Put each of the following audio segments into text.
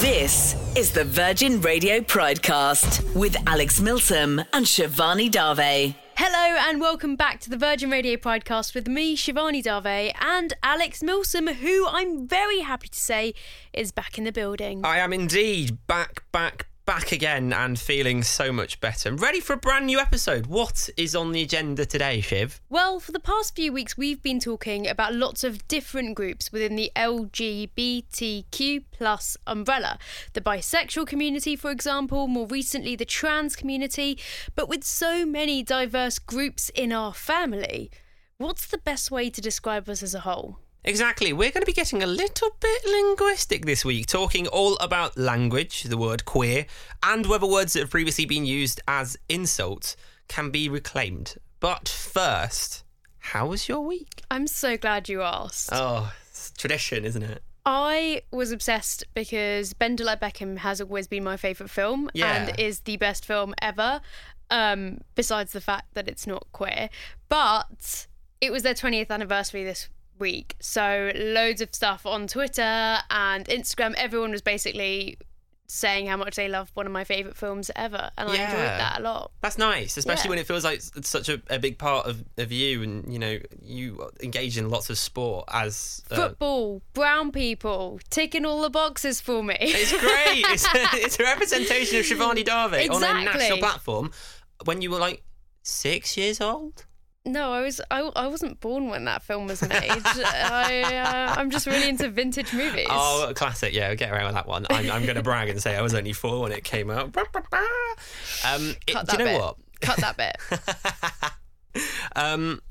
This is the Virgin Radio Pridecast with Alex Milsom and Shivani Dave. Hello and welcome back to the Virgin Radio Pridecast with me, Shivani Dave, and Alex Milsom, who I'm very happy to say is back in the building. I am indeed back, back, back again and feeling so much better. I'm ready for a brand new episode. What is on the agenda today, Shiv? Well, for the past few weeks, we've been talking about lots of different groups within the LGBTQ plus umbrella. The bisexual community, for example, more recently the trans community. But with so many diverse groups in our family, what's the best way to describe us as a whole? Exactly. We're going to be getting a little bit linguistic this week, talking all about language, the word queer, and whether words that have previously been used as insults can be reclaimed. But first, how was your week? I'm so glad you asked. Oh, it's tradition, isn't it? I was obsessed because Bend Like Beckham has always been my favourite film Yeah. and is the best film ever, um, besides the fact that it's not queer. But it was their 20th anniversary this week. So loads of stuff on Twitter and Instagram. Everyone was basically saying how much they love one of my favourite films ever. And I enjoyed that a lot. That's nice, especially Yeah. when it feels like it's such a, a big part of, of you and, you know, you engage in lots of sport as... Uh, Football, brown people, ticking all the boxes for me. It's great. It's, it's a representation of Shivani Dave on a national platform when you were like six years old. No, I was I, I wasn't born when that film was made. I uh, I'm just really into vintage movies. Oh, classic. Yeah, get around with that one. I'm, I'm going to brag and say I was only four when it came out. Um, it- Cut do that you know bit. what? Cut that bit. Um,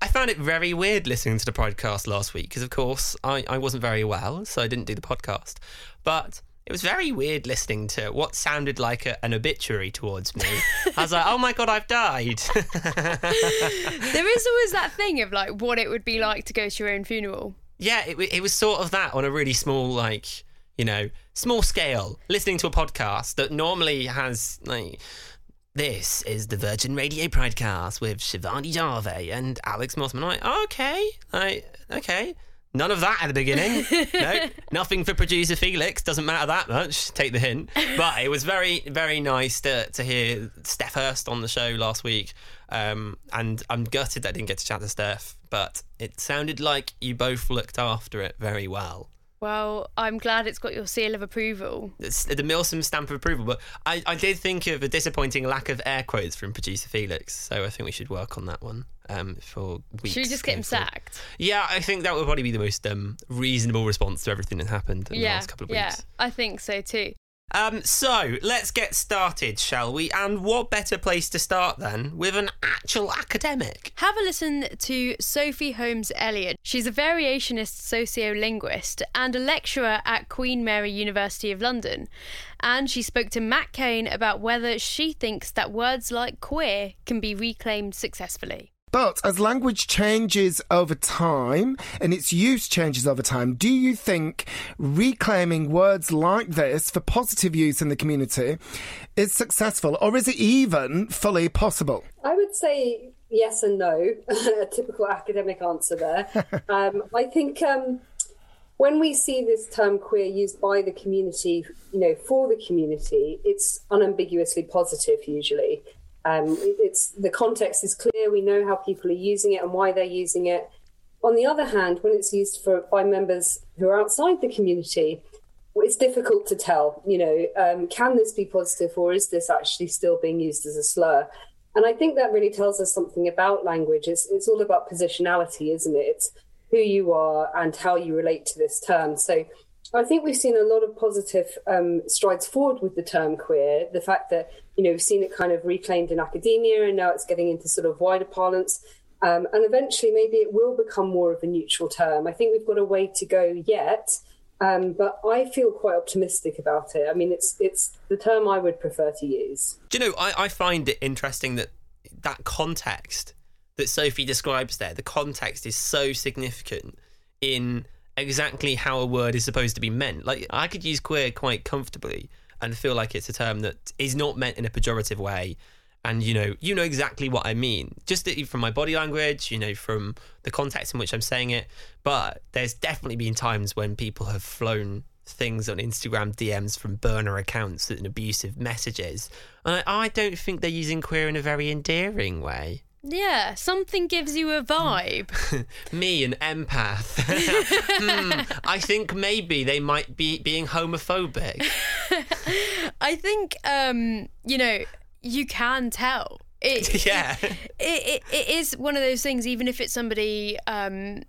I found it very weird listening to the podcast last week because, of course, I, I wasn't very well, so I didn't do the podcast. But it was very weird listening to what sounded like a, an obituary towards me. I was like, oh my God, I've died. there is always that thing of like what it would be like to go to your own funeral. yeah, it, it was sort of that on a really small, like, you know, small scale, listening to a podcast that normally has, like, this is the Virgin Radio Pridecast with Shivani Dave and Alex Milsom. I'm like, oh, okay, like, okay. None of that at the beginning. no, nothing for producer Felix. Doesn't matter that much. Take the hint. But it was very, very nice to, to hear Steph Hurst on the show last week. Um, and I'm gutted that I didn't get to chat to Steph, but it sounded like you both looked after it very well. Well, I'm glad it's got your seal of approval. It's the Milsom stamp of approval, but I, I did think of a disappointing lack of air quotes from producer Felix, so I think we should work on that one um, for weeks. Should we just get him sacked? Yeah, I think that would probably be the most um, reasonable response to everything that happened in the last couple of weeks. yeah. I think so too. Um, so let's get started, shall we? And what better place to start than with an actual academic? Have a listen to Sophie Holmes Elliott. She's a variationist sociolinguist and a lecturer at Queen Mary University of London. And she spoke to Matt Kane about whether she thinks that words like queer can be reclaimed successfully. But as language changes over time and its use changes over time, do you think reclaiming words like this for positive use in the community is successful or is it even fully possible? I would say yes and no. a typical academic answer there. um, I think um, when we see this term queer used by the community, you know, for the community, it's unambiguously positive usually. Um, it's the context is clear. We know how people are using it and why they're using it. On the other hand, when it's used for by members who are outside the community, it's difficult to tell. You know, um, can this be positive or is this actually still being used as a slur? And I think that really tells us something about language. It's, it's all about positionality, isn't it? It's who you are and how you relate to this term. So I think we've seen a lot of positive um, strides forward with the term queer. The fact that, you know, we've seen it kind of reclaimed in academia and now it's getting into sort of wider parlance. Um, and eventually, maybe it will become more of a neutral term. I think we've got a way to go yet. Um, but I feel quite optimistic about it. I mean, it's it's the term I would prefer to use. Do you know, I, I find it interesting that that context that Sophie describes there, the context is so significant in exactly how a word is supposed to be meant. Like, I could use queer quite comfortably and feel like it's a term that is not meant in a pejorative way. And you know, you know exactly what I mean, just from my body language, you know, from the context in which I'm saying it. But there's definitely been times when people have flown things on Instagram DMs from burner accounts and abusive messages. And I, I don't think they're using queer in a very endearing way. Yeah, something gives you a vibe. Me, an empath. hmm, I think maybe they might be being homophobic. I think, um, you know, you can tell. It, Yeah. It, it, it is one of those things, even if it's somebody, um,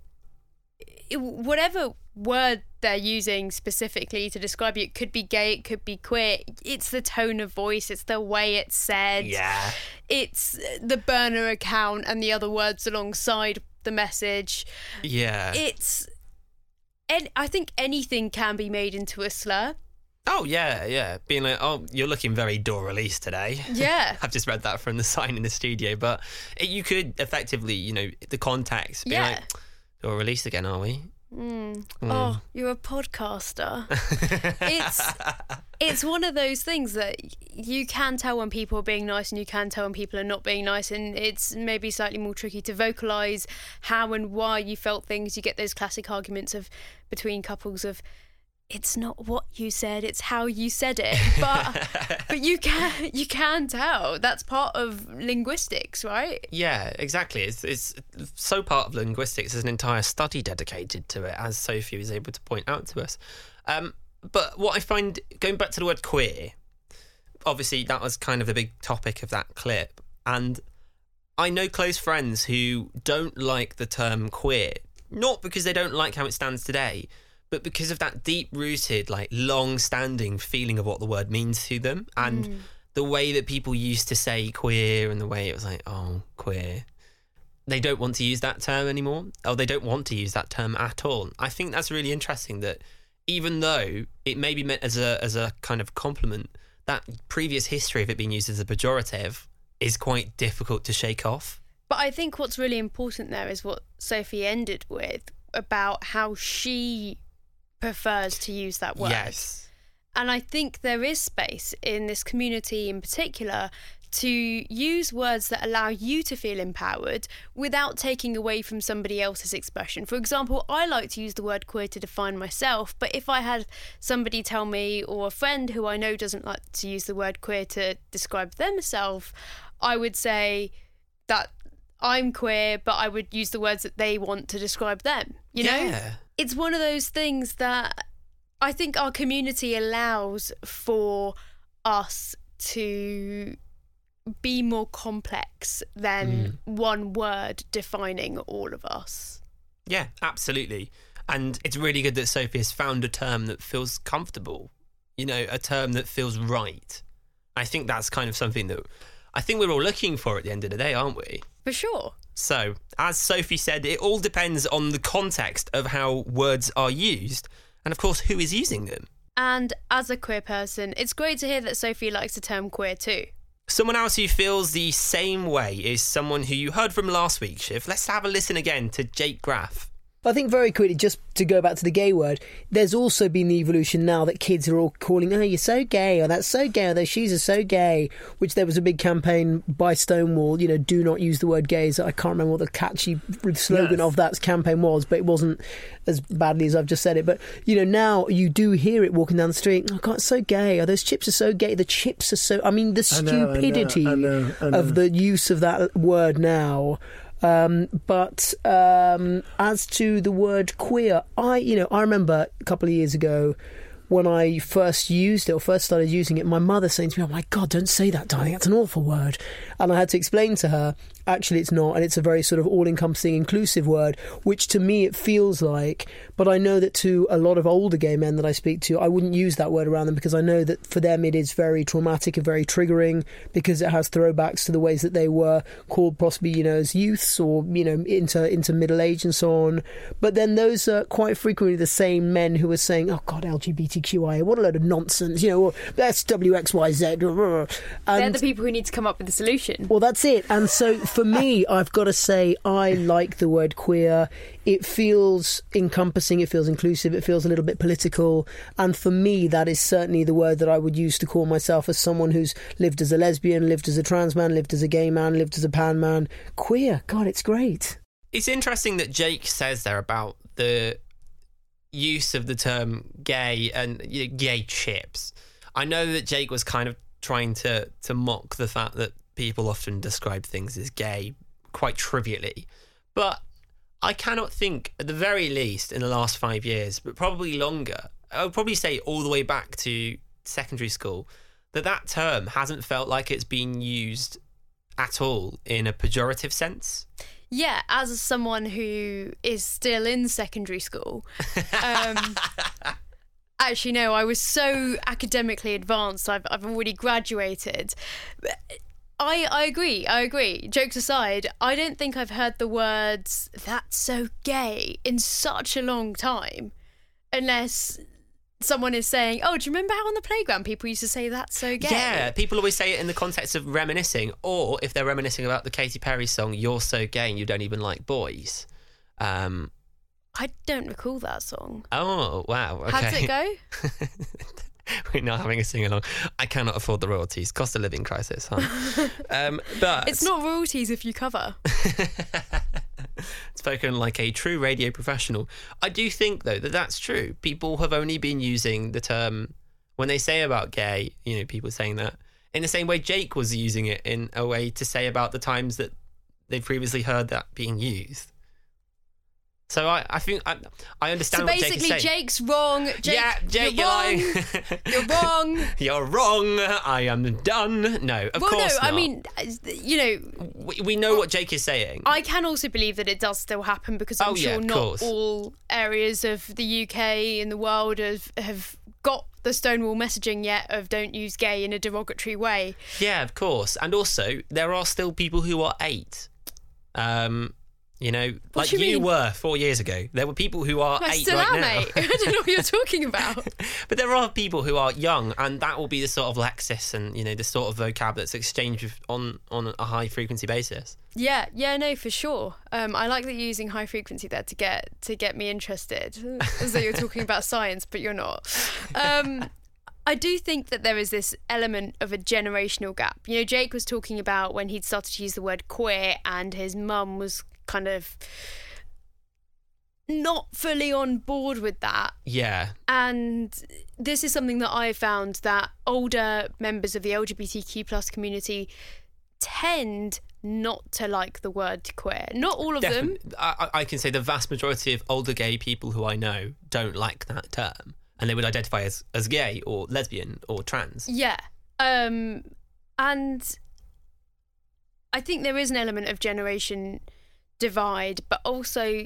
whatever word they're using specifically to describe you, it could be gay, it could be queer. It's the tone of voice, it's the way it's said. Yeah. It's the burner account and the other words alongside the message. Yeah. It's. And I think anything can be made into a slur. oh, yeah, yeah. Being like, oh, you're looking very door release today. Yeah. I've just read that from the sign in the studio, but it, you could effectively, you know, the context be Yeah. like, door release again, are we? Hmm. Hmm. Oh, you're a podcaster. it's it's one of those things that you can tell when people are being nice and you can tell when people are not being nice and it's maybe slightly more tricky to vocalize how and why you felt things. You get those classic arguments of between couples of it's not what you said, it's how you said it. But but you can you can tell. That's part of linguistics, right? Yeah, exactly. It's it's so part of linguistics. There's an entire study dedicated to it, as Sophie was able to point out to us. Um, but what I find going back to the word queer, obviously that was kind of the big topic of that clip, and I know close friends who don't like the term queer, not because they don't like how it stands today, but because of that deep rooted, like long standing feeling of what the word means to them and mm. the way that people used to say queer and the way it was like, oh, queer. They don't want to use that term anymore. Oh, they don't want to use that term at all. I think that's really interesting that even though it may be meant as a as a kind of compliment, that previous history of it being used as a pejorative is quite difficult to shake off. But I think what's really important there is what Sophie ended with about how she prefers to use that word. Yes. And I think there is space in this community in particular to use words that allow you to feel empowered without taking away from somebody else's expression. For example, I like to use the word queer to define myself, but if I had somebody tell me or a friend who I know doesn't like to use the word queer to describe themselves, I would say that I'm queer, but I would use the words that they want to describe them. You know? Yeah. It's one of those things that I think our community allows for us to be more complex than mm. one word defining all of us. Yeah, absolutely. And it's really good that Sophie has found a term that feels comfortable, you know, a term that feels right. I think that's kind of something that I think we're all looking for at the end of the day, aren't we? For sure. So, as Sophie said, it all depends on the context of how words are used and, of course, who is using them. And as a queer person, it's great to hear that Sophie likes the term queer too. Someone else who feels the same way is someone who you heard from last week, Shiv. Let's have a listen again to Jake Graf. I think very quickly, just to go back to the gay word, there's also been the evolution now that kids are all calling, oh, you're so gay, or that's so gay, or those shoes are so gay, which there was a big campaign by Stonewall, you know, do not use the word gays. I can't remember what the catchy slogan Yes. of that campaign was, but it wasn't as badly as I've just said it. But, you know, now you do hear it walking down the street, oh, God, it's so gay, or those chips are so gay, the chips are so. I mean, the know, I know, stupidity I know, I know. of the use of that word now. Um, but um, as to the word queer, I you know I remember a couple of years ago when I first used it or first started using it, my mother saying to me, "Oh my God, don't say that, darling. That's an awful word." And I had to explain to her, actually, it's not, and it's a very sort of all-encompassing, inclusive word, which to me it feels like. But I know that to a lot of older gay men that I speak to, I wouldn't use that word around them because I know that for them it is very traumatic and very triggering because it has throwbacks to the ways that they were called possibly, you know, as youths or you know into into middle age and so on. But then those are quite frequently the same men who are saying, "Oh God, LGBTQIA, what a load of nonsense," you know, or that's WXYZ. They're the people who need to come up with the solution. well, that's it. And so for me, I've got to say, I like the word queer. It feels encompassing, it feels inclusive, it feels a little bit political. And for me, that is certainly the word that I would use to call myself as someone who's lived as a lesbian, lived as a trans man, lived as a gay man, lived as a pan man. Queer. God, it's great. It's interesting that Jake says there about the use of the term gay and gay chips. I know that Jake was kind of trying to to mock the fact that people often describe things as gay quite trivially, but I cannot think, at the very least, in the last five years, but probably longer. I would probably say all the way back to secondary school that that term hasn't felt like it's been used at all in a pejorative sense. Yeah, as someone who is still in secondary school, um, actually, no, I was so academically advanced. I've I've already graduated. I I agree. I agree. Jokes aside, I don't think I've heard the words "that's so gay" in such a long time, unless someone is saying, "Oh, do you remember how on the playground people used to say that's so gay?" Yeah, people always say it in the context of reminiscing, or if they're reminiscing about the Katy Perry song "You're So Gay and You Don't Even Like Boys." Um, I don't recall that song. oh wow! Okay. How does it go? We're not having a sing along. I cannot afford the royalties. Cost of living crisis, huh? um, but It's not royalties if you cover. spoken like a true radio professional. I do think though that that's true. People have only been using the term when they say about gay. You know, people saying that in the same way Jake was using it in a way to say about the times that they've previously heard that being used. So I, I think I, I understand So Jake basically, saying. Jake's wrong. Jake, yeah, Jake, you're, you're, wrong. You're wrong. You're wrong. I am done. No, of course. well, no, course I mean, you know, we, we know what Jake is saying. I can also believe that it does still happen because I'm Oh, sure of not course. all areas of the UK and the world have, have got the Stonewall messaging yet of don't use gay in a derogatory way. Yeah, of course. And also, there are still people who are eight. Um, you know, like you you, were four years ago. There were people who are I eight still right am, now. mate. I don't know what you're talking about. but there are people who are young, and that will be the sort of lexis and you know the sort of vocab that's exchanged on on a high frequency basis. Yeah, yeah, no, for sure. Um, I like that you're using high frequency there to get to get me interested, as though you're talking about science, but you're not. Um, I do think that there is this element of a generational gap. You know, Jake was talking about when he'd started to use the word queer, and his mum was kind of not fully on board with that. Yeah, And this is something that I found that older members of the LGBTQ plus community tend not to like the word queer. Not all of them. I I can say the vast majority of older gay people who I know don't like that term, and they would identify as as gay or lesbian or trans. Yeah. Um and I think there is an element of generation divide, but also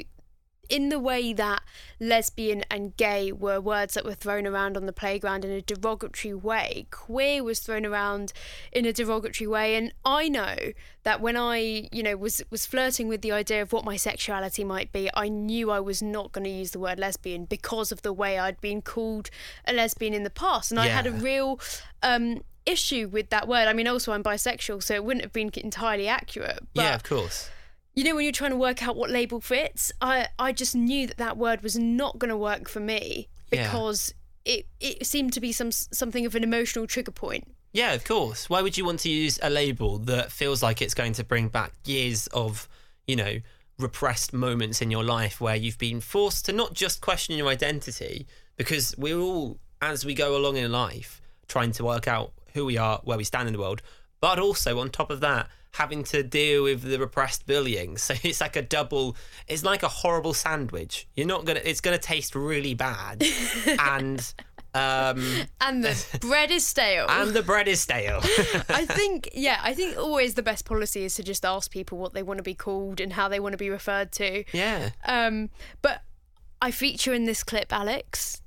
in the way that lesbian and gay were words that were thrown around on the playground in a derogatory way, queer was thrown around in a derogatory way. And I know that when I, you know, was was flirting with the idea of what my sexuality might be, I knew I was not going to use the word lesbian because of the way I'd been called a lesbian in the past, and I had a real um, issue with that word. I mean, also I'm bisexual, so it wouldn't have been entirely accurate. But yeah, of course. You know when you're trying to work out what label fits i i just knew that that word was not going to work for me Yeah. because it it seemed to be some something of an emotional trigger point Yeah, of course. Why would you want to use a label that feels like it's going to bring back years of, you know, repressed moments in your life where you've been forced to not just question your identity, because we're all, as we go along in life, trying to work out who we are, where we stand in the world, but also on top of that, having to deal with the repressed bullying. So it's like a double, it's like a horrible sandwich. You're not gonna, it's gonna taste really bad. and, um, and the bread is stale and the bread is stale. i think yeah i think always the best policy is to just ask people what they want to be called and how they want to be referred to yeah. um but i feature in this clip alex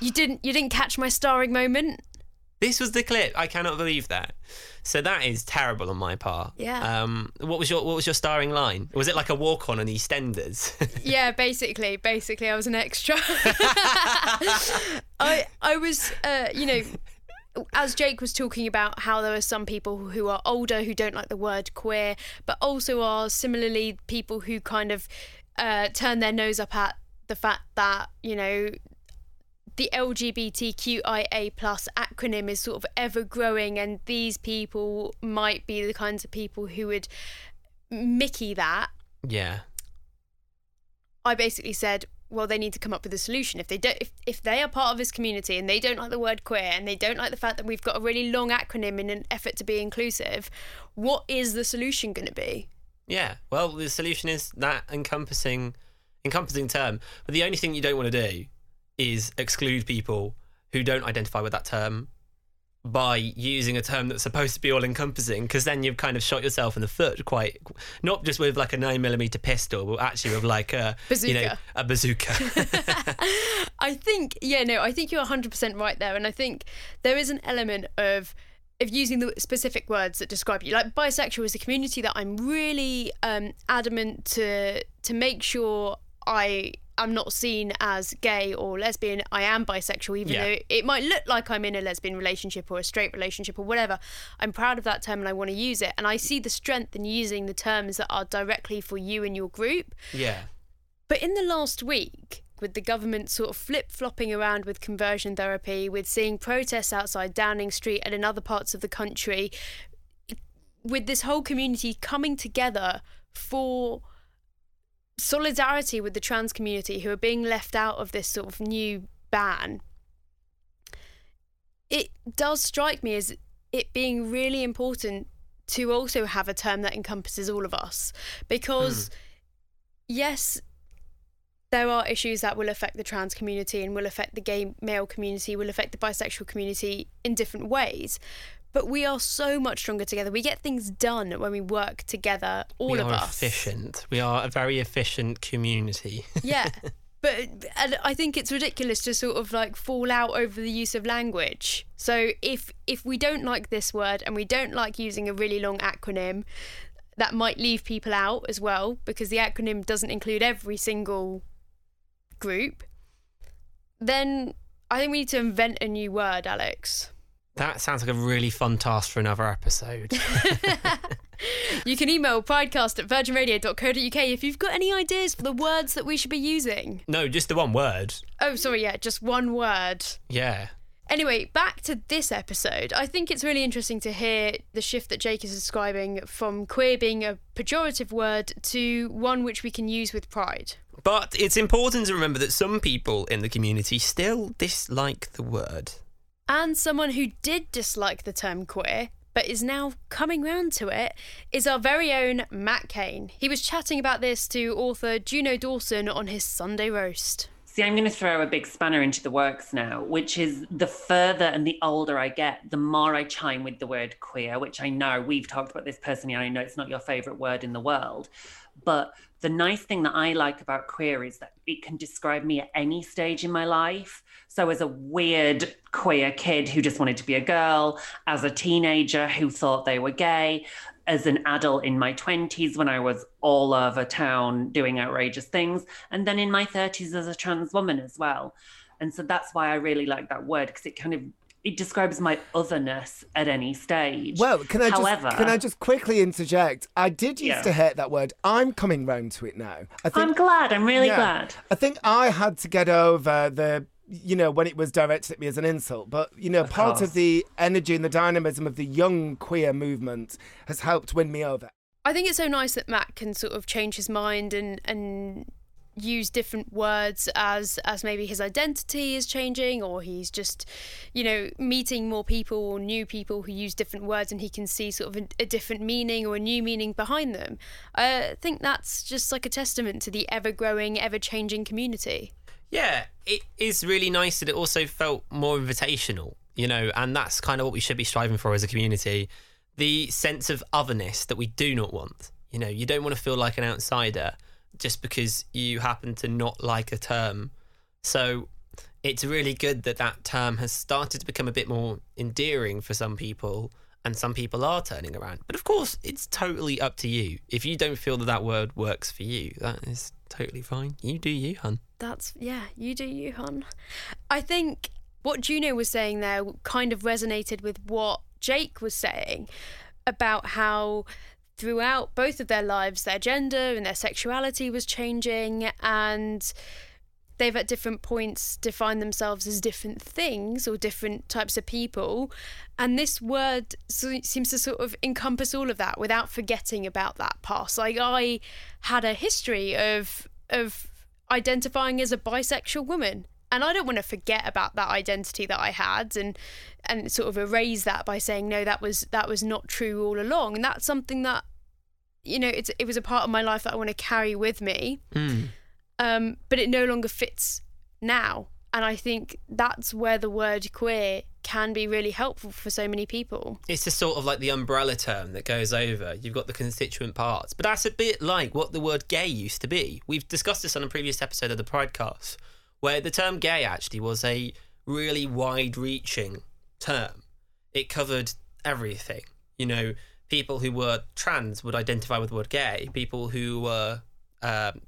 you didn't you didn't catch my starring moment This was the clip. I cannot believe that. So that is terrible on my part. Yeah. Um. What was your What was your starring line? Was it like a walk on on EastEnders? yeah basically basically i was an extra i i was uh you know as Jake was talking about how there are some people who are older who don't like the word queer, but also are similarly people who kind of uh, turn their nose up at the fact that you know the LGBTQIA plus acronym is sort of ever growing, and these people might be the kinds of people who would Mickey that yeah. I basically said, well they need to come up with a solution if they don't if, if they are part of this community and they don't like the word queer and they don't like the fact that we've got a really long acronym in an effort to be inclusive what is the solution going to be Yeah. Well, the solution is that encompassing encompassing term. But the only thing you don't want to do is exclude people who don't identify with that term by using a term that's supposed to be all encompassing because then you've kind of shot yourself in the foot quite not just with like a 9 millimeter pistol but actually with like a you know Bazooka. a bazooka I think, yeah, no, I think you're 100% right there. And I think there is an element of of using the specific words that describe you. Like bisexual is a community that I'm really um, adamant to to make sure I am not seen as gay or lesbian. I am bisexual, even Yeah. though it might look like I'm in a lesbian relationship or a straight relationship or whatever. I'm proud of that term and I want to use it. And I see the strength in using the terms that are directly for you and your group. yeah But in the last week, with the government sort of flip flopping around with conversion therapy, with seeing protests outside Downing Street and in other parts of the country, with this whole community coming together for solidarity with the trans community who are being left out of this sort of new ban, it does strike me as it being really important to also have a term that encompasses all of us. Because hmm. yes there are issues that will affect the trans community and will affect the gay male community will affect the bisexual community in different ways but we are so much stronger together. We get things done when we work together all we of are us. efficient. We are a very efficient community. Yeah. But and i think it's ridiculous to sort of like fall out over the use of language. So if if we don't like this word and we don't like using a really long acronym that might leave people out as well because the acronym doesn't include every single group then i think we need to invent a new word alex that sounds like a really fun task for another episode you can email pridecast at virginradio.co.uk if you've got any ideas for the words that we should be using no just the one word oh sorry yeah just one word yeah Anyway, back to this episode. I think it's really interesting to hear the shift that Jake is describing from queer being a pejorative word to one which we can use with pride. But it's important to remember that some people in the community still dislike the word. And someone who did dislike the term queer, but is now coming round to it, is our very own Matt Kane. He was chatting about this to author Juno Dawson on his Sunday roast. See, I'm going to throw a big spanner into the works now, which is the further and the older I get, the more I chime with the word queer, which I know we've talked about this personally. I know it's not your favorite word in the world. But the nice thing that I like about queer is that it can describe me at any stage in my life. So, as a weird queer kid who just wanted to be a girl, as a teenager who thought they were gay, as an adult in my 20s when I was all over town doing outrageous things, and then in my 30s as a trans woman as well. And so that's why I really like that word because it kind of it describes my otherness at any stage. Well, can I However, just can I just quickly interject? I did used Yeah. to hate that word. I'm coming round to it now. I think I'm glad. I'm really Yeah. glad. I think I had to get over the you know when it was directed at me as an insult but you know part course. of the energy and the dynamism of the young queer movement has helped win me over. I think it's so nice that Matt can sort of change his mind and and use different words as as maybe his identity is changing or he's just you know meeting more people or new people who use different words and he can see sort of a, a different meaning or a new meaning behind them. I think that's just like a testament to the ever growing ever changing community Yeah, it is really nice that it also felt more invitational, you know, and that's kind of what we should be striving for as a community. The sense of otherness that we do not want. You know, you don't want to feel like an outsider just because you happen to not like a term. So it's really good that that term has started to become a bit more endearing for some people and some people are turning around. But of course, it's totally up to you. If you don't feel that that word works for you, that is totally fine. You do you, hun. That's yeah, you do you, hon. I think what Juno was saying there kind of resonated with what Jake was saying about how throughout both of their lives their gender and their sexuality was changing and they've at different points defined themselves as different things or different types of people and this word seems to sort of encompass all of that without forgetting about that past like i had a history of of identifying as a bisexual woman. And I don't want to forget about that identity that I had and and sort of erase that by saying no that was that was not true all along. And that's something that you know it's it was a part of my life that I want to carry with me. Mm. Um, but it no longer fits now. And I think that's where the word queer can be really helpful for so many people. It's just sort of like the umbrella term that goes over. You've got the constituent parts, but that's a bit like what the word gay used to be. We've discussed this on a previous episode of the podcast, where the term gay actually was a really wide reaching term. It covered everything. You know, people who were trans would identify with the word gay, people who were um,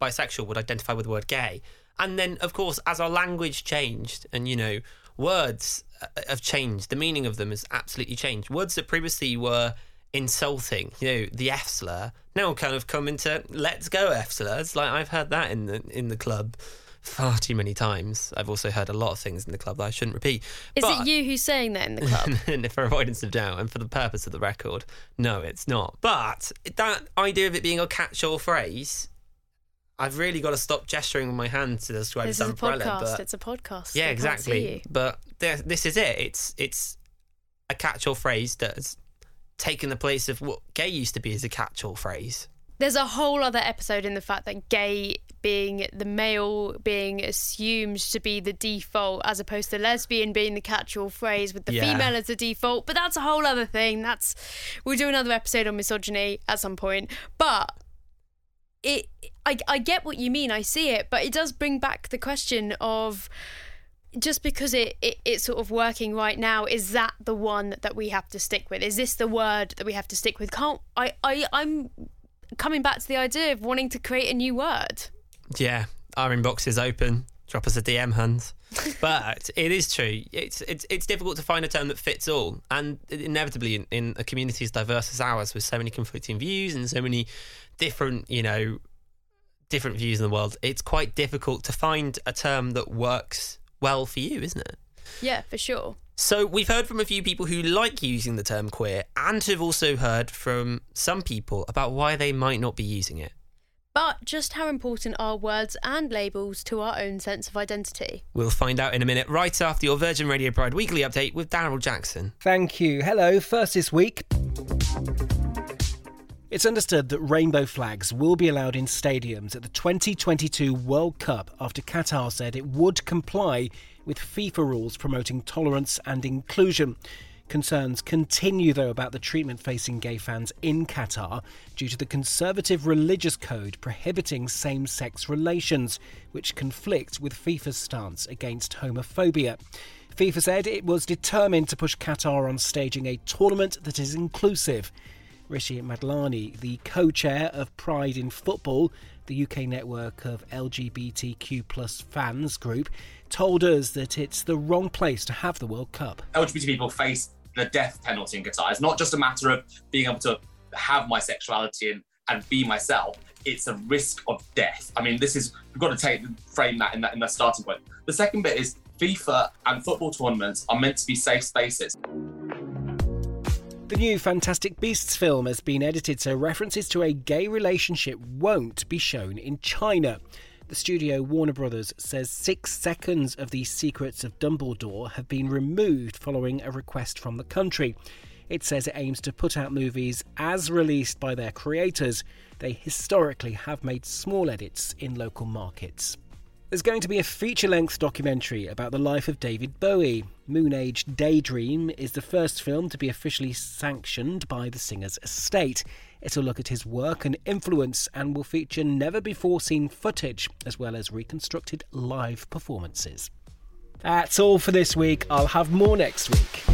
bisexual would identify with the word gay. And then, of course, as our language changed and, you know, words uh, have changed, the meaning of them has absolutely changed. Words that previously were insulting, you know, the F slur, now kind of come into let's go F slurs. Like I've heard that in the in the club far too many times. I've also heard a lot of things in the club that I shouldn't repeat. Is But- it you who's saying that in the club? and for avoidance of doubt and for the purpose of the record, no, it's not. But that idea of it being a catch-all phrase, I've really got to stop gesturing with my hand to describe this this is a podcast. It's a podcast. yeah, They exactly. But this is it. It's it's a catch-all phrase that has taken the place of what gay used to be as a catch-all phrase. There's a whole other episode in the fact that gay being the male being assumed to be the default as opposed to lesbian being the catch-all phrase with the Yeah. female as the default. But that's a whole other thing. That's we'll do another episode on misogyny at some point. But it I, I get what you mean, I see it, but it does bring back the question of just because it, it it's sort of working right now, is that the one that we have to stick with? Is this the word that we have to stick with? Can't I, I I'm coming back to the idea of wanting to create a new word. Yeah, our inbox is open. Drop us a DM, Hans. but it is true. It's it's it's difficult to find a term that fits all, and inevitably, in, in a community as diverse as ours, with so many conflicting views and so many different, you know, different views in the world, it's quite difficult to find a term that works well for you, isn't it? Yeah, for sure. So we've heard from a few people who like using the term queer, and have also heard from some people about why they might not be using it. But just how important are words and labels to our own sense of identity? We'll find out in a minute, right after your Virgin Radio Pride weekly update with Daryl Jackson. Thank you. Hello, first this week. It's understood that rainbow flags will be allowed in stadiums at the 2022 World Cup after Qatar said it would comply with FIFA rules promoting tolerance and inclusion. Concerns continue, though, about the treatment facing gay fans in Qatar due to the conservative religious code prohibiting same sex relations, which conflict with FIFA's stance against homophobia. FIFA said it was determined to push Qatar on staging a tournament that is inclusive. Rishi Madlani, the co chair of Pride in Football, the UK network of LGBTQ plus fans group, told us that it's the wrong place to have the World Cup. LGBT people face the death penalty in Qatar. It's not just a matter of being able to have my sexuality and, and be myself. It's a risk of death. I mean, this is we've got to take frame that in that in that starting point. The second bit is FIFA and football tournaments are meant to be safe spaces. The new Fantastic Beasts film has been edited so references to a gay relationship won't be shown in China. The studio Warner Brothers says six seconds of the Secrets of Dumbledore have been removed following a request from the country. It says it aims to put out movies as released by their creators. They historically have made small edits in local markets. There's going to be a feature length documentary about the life of David Bowie. Moon Age Daydream is the first film to be officially sanctioned by the singer's estate. It'll look at his work and influence and will feature never before seen footage as well as reconstructed live performances. That's all for this week. I'll have more next week.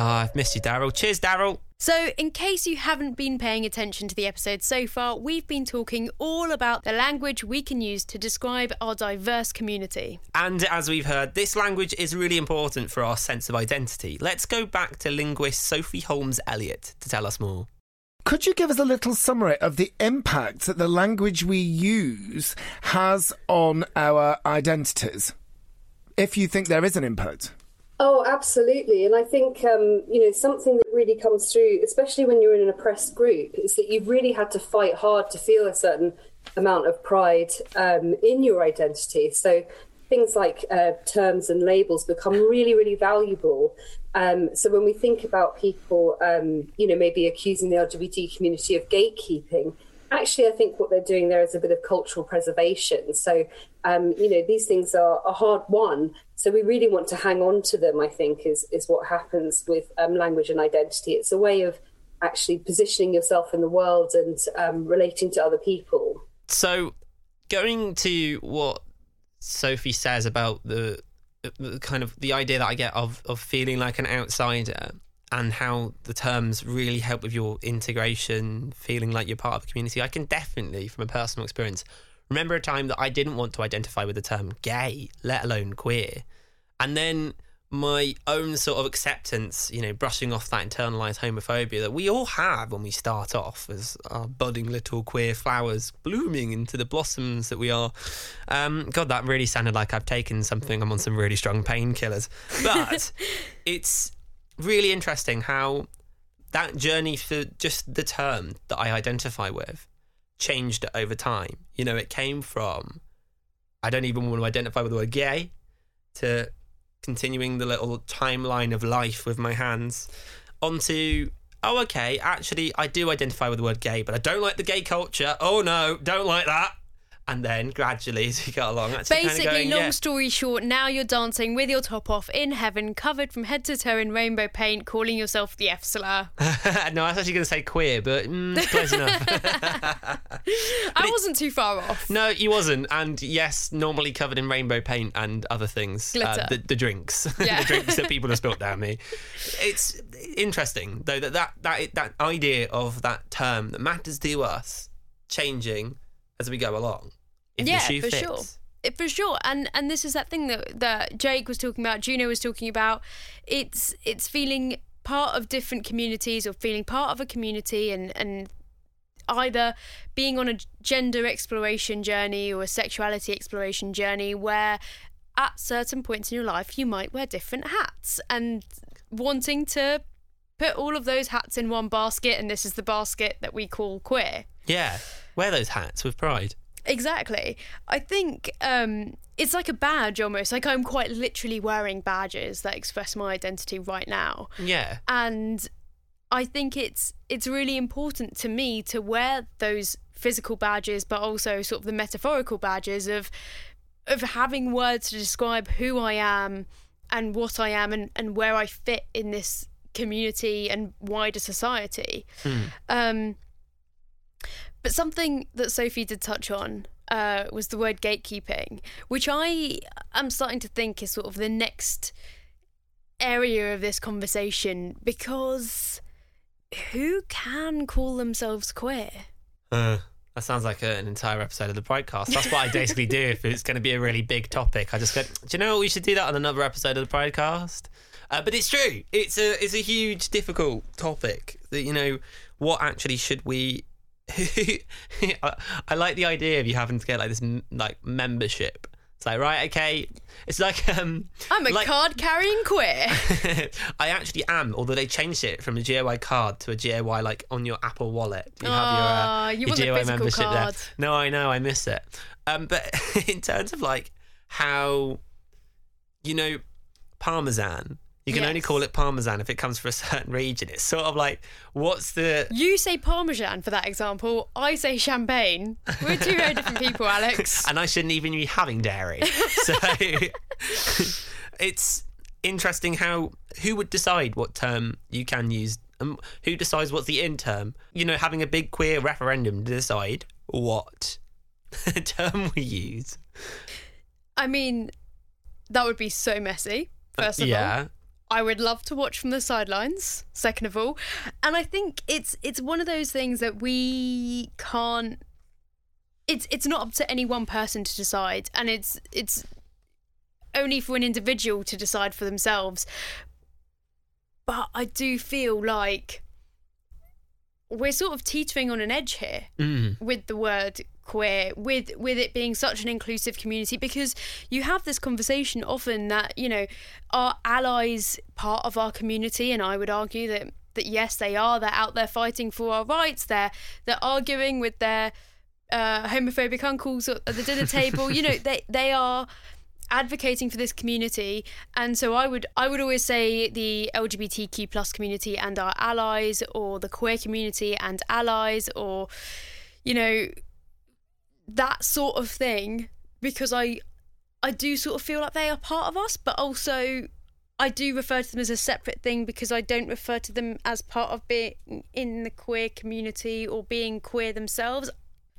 Ah, I've missed you, Daryl. Cheers, Daryl. So, in case you haven't been paying attention to the episode so far, we've been talking all about the language we can use to describe our diverse community. And as we've heard, this language is really important for our sense of identity. Let's go back to linguist Sophie Holmes Elliott to tell us more. Could you give us a little summary of the impact that the language we use has on our identities? If you think there is an impact. Oh, absolutely. And I think, um, you know, something that really comes through, especially when you're in an oppressed group, is that you've really had to fight hard to feel a certain amount of pride um, in your identity. So things like uh, terms and labels become really, really valuable. Um, so when we think about people, um, you know, maybe accusing the LGBT community of gatekeeping, actually, I think what they're doing there is a bit of cultural preservation. So, um, you know, these things are a hard won. So we really want to hang on to them. I think is is what happens with um, language and identity. It's a way of actually positioning yourself in the world and um, relating to other people. So, going to what Sophie says about the, the kind of the idea that I get of of feeling like an outsider and how the terms really help with your integration, feeling like you're part of the community. I can definitely, from a personal experience, remember a time that I didn't want to identify with the term gay, let alone queer. And then my own sort of acceptance, you know, brushing off that internalized homophobia that we all have when we start off as our budding little queer flowers blooming into the blossoms that we are. Um, God, that really sounded like I've taken something. I'm on some really strong painkillers. But it's really interesting how that journey for just the term that I identify with changed over time. You know, it came from I don't even want to identify with the word gay to continuing the little timeline of life with my hands onto oh okay actually i do identify with the word gay but i don't like the gay culture. Oh no don't like that and then gradually as we got along actually Basically, kind of going, long yeah. story short, now you're dancing with your top off in heaven, covered from head to toe in rainbow paint, calling yourself the F slur. no i was actually going to say queer but mm, close enough I wasn't too far off. No, he wasn't. And yes, normally covered in rainbow paint and other things. Uh, Glitter. the, the drinks. Yeah. the drinks that people have spilt down me. It's interesting, though, that, that, that, that idea of that term that matters to us changing as we go along. If yeah, the shoe for fits. sure. It- For sure, and and this is that thing that that Jake was talking about, Juno was talking about. It's it's feeling part of different communities or feeling part of a community, and and either being on a gender exploration journey or a sexuality exploration journey where at certain points in your life you might wear different hats and wanting to put all of those hats in one basket and this is the basket that we call queer Yeah. Wear those hats with pride. Exactly. I think um, it's like a badge almost. Like I'm quite literally wearing badges that express my identity right now. Yeah. And I think it's it's really important to me to wear those physical badges, but also sort of the metaphorical badges of of having words to describe who I am and what I am and, and where I fit in this community and wider society. Um, but something that Sophie did touch on uh, was the word gatekeeping, which I am starting to think is sort of the next area of this conversation because who can call themselves queer? Uh, that sounds like an entire episode of the podcast. That's what I basically do if it's going to be a really big topic. I just go, do you know what? We should do that on another episode of the podcast. Uh, but it's true. It's a it's a huge, difficult topic. That you know, what actually should we? I, I like the idea of you having to get like this like membership. It's like right, okay. It's like um. I'm a like- card carrying queer. I actually am, although they changed it from a G-A-Y card to a G-A-Y like on your Apple Wallet. You have your, uh, you your G-A-Y membership card. there. No, I know, I miss it. Um, but in terms of like how, you know, Parmesan, you can only call it Parmesan if it comes from a certain region. It's sort of like, what's the. You say Parmesan for that example. I say champagne. We're two very different people, Alex. And I shouldn't even be having dairy. So it's interesting how who would decide what term you can use and who decides what's the in term you know having a big queer referendum to decide what term we use I mean, that would be so messy. First of all, yeah I would love to watch from the sidelines. Second of all, and I think it's it's one of those things that we can't. It's it's not up to any one person to decide, and it's it's only for an individual to decide for themselves. But I do feel like we're sort of teetering on an edge here mm. with the word queer with with it being such an inclusive community because you have this conversation often that you know are allies part of our community and i would argue that that yes they are. They're out there fighting for our rights. They're they're arguing with their uh, homophobic uncles at the dinner table. you know, they they are advocating for this community. And so i would i would always say the lgbtq plus community and our allies or the queer community and allies or you know that sort of thing because i i do sort of feel like they are part of us but also I do refer to them as a separate thing because I don't refer to them as part of being in the queer community or being queer themselves.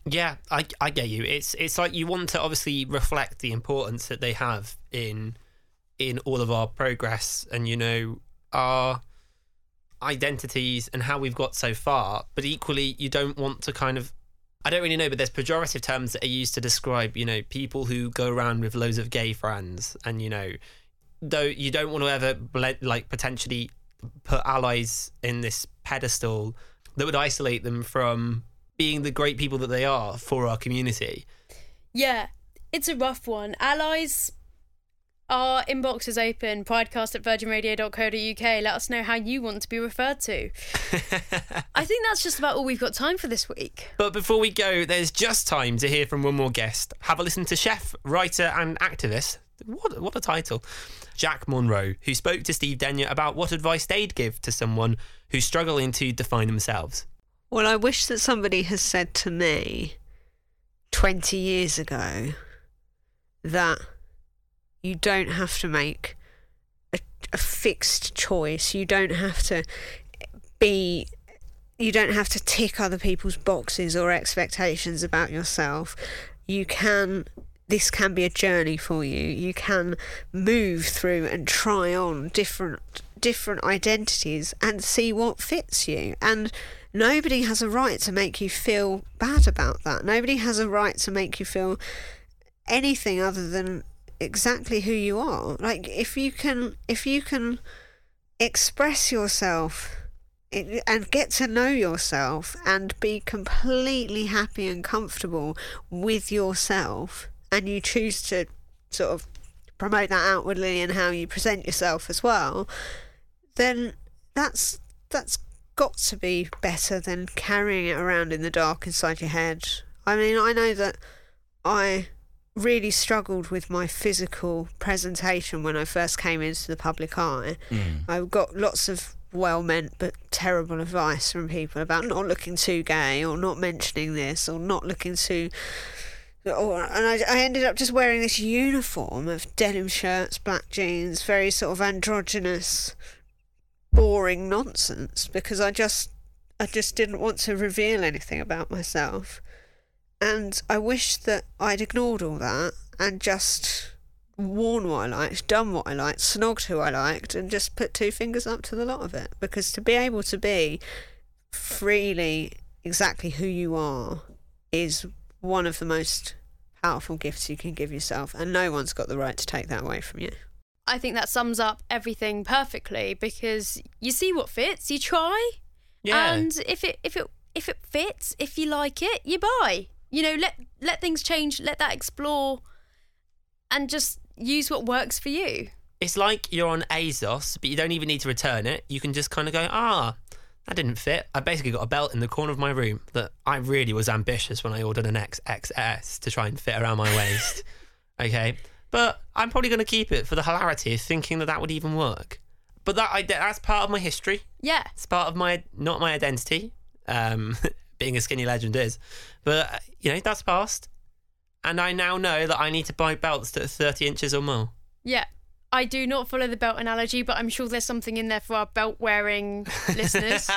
Yeah, I, I get you. It's it's like you want to obviously reflect the importance that they have in in all of our progress and you know our identities and how we've got so far. But equally, you don't want to kind of I don't really know, but there's pejorative terms that are used to describe you know people who go around with loads of gay friends and you know though you don't want to ever ble- like potentially put allies in this pedestal that would isolate them from being the great people that they are for our community. Yeah, it's a rough one. Allies, our inbox is open, pridecast at virginradio.co.uk. Let us know how you want to be referred to. I think that's just about all we've got time for this week. But before we go, there's just time to hear from one more guest. Have a listen to chef, writer, and activist. What, what a title. Jack Monroe, who spoke to Steve Denyer about what advice they'd give to someone who's struggling to define themselves. Well, I wish that somebody had said to me 20 years ago that you don't have to make a, a fixed choice. You don't have to be you don't have to tick other people's boxes or expectations about yourself. You can this can be a journey for you. You can move through and try on different different identities and see what fits you. And nobody has a right to make you feel bad about that. Nobody has a right to make you feel anything other than exactly who you are. Like if you can if you can express yourself and get to know yourself and be completely happy and comfortable with yourself and you choose to sort of promote that outwardly and how you present yourself as well, then that's that's got to be better than carrying it around in the dark inside your head. I mean, I know that I really struggled with my physical presentation when I first came into the public eye. Mm. I got lots of well meant but terrible advice from people about not looking too gay or not mentioning this or not looking too or, and I, I ended up just wearing this uniform of denim shirts, black jeans, very sort of androgynous, boring nonsense because I just I just didn't want to reveal anything about myself. And I wish that I'd ignored all that and just worn what I liked, done what I liked, snogged who I liked, and just put two fingers up to the lot of it. Because to be able to be freely exactly who you are is one of the most powerful gifts you can give yourself, and no one's got the right to take that away from you. I think that sums up everything perfectly because you see what fits, you try, Yeah. and if it if it if it fits, if you like it, you buy. You know, let let things change, let that explore, and just use what works for you. It's like you're on ASOS, but you don't even need to return it. You can just kind of go, ah, that didn't fit. I basically got a belt in the corner of my room that I really was ambitious when I ordered an XXS to try and fit around my waist. okay, but I'm probably going to keep it for the hilarity of thinking that that would even work. But that I, that's part of my history. Yeah, It's part of my not my identity. Um, being a skinny legend is, but uh, you know that's past, and I now know that I need to buy belts that are 30 inches or more. yeah. I do not follow the belt analogy, but I'm sure there's something in there for our belt wearing listeners.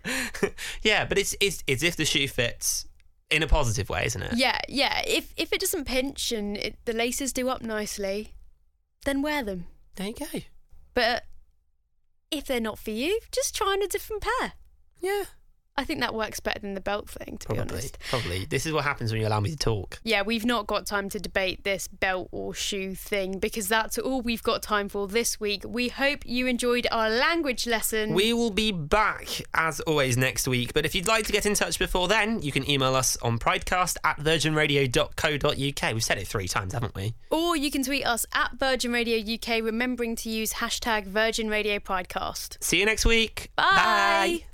yeah, but it's it's it's if the shoe fits in a positive way, isn't it? Yeah, yeah. If if it doesn't pinch and it, the laces do up nicely, then wear them. There you go. But if they're not for you, just try on a different pair. Yeah. I think that works better than the belt thing, to be Probably. honest. Probably. This is what happens when you allow me to talk. Yeah, we've not got time to debate this belt or shoe thing because that's all we've got time for this week. We hope you enjoyed our language lesson. We will be back as always next week. But if you'd like to get in touch before then, you can email us on pridecast at virginradio.co.uk. We've said it three times, haven't we? or you can tweet us at Virgin Radio UK, remembering to use hashtag Virgin Radio Podcast. See you next week. Bye. Bye.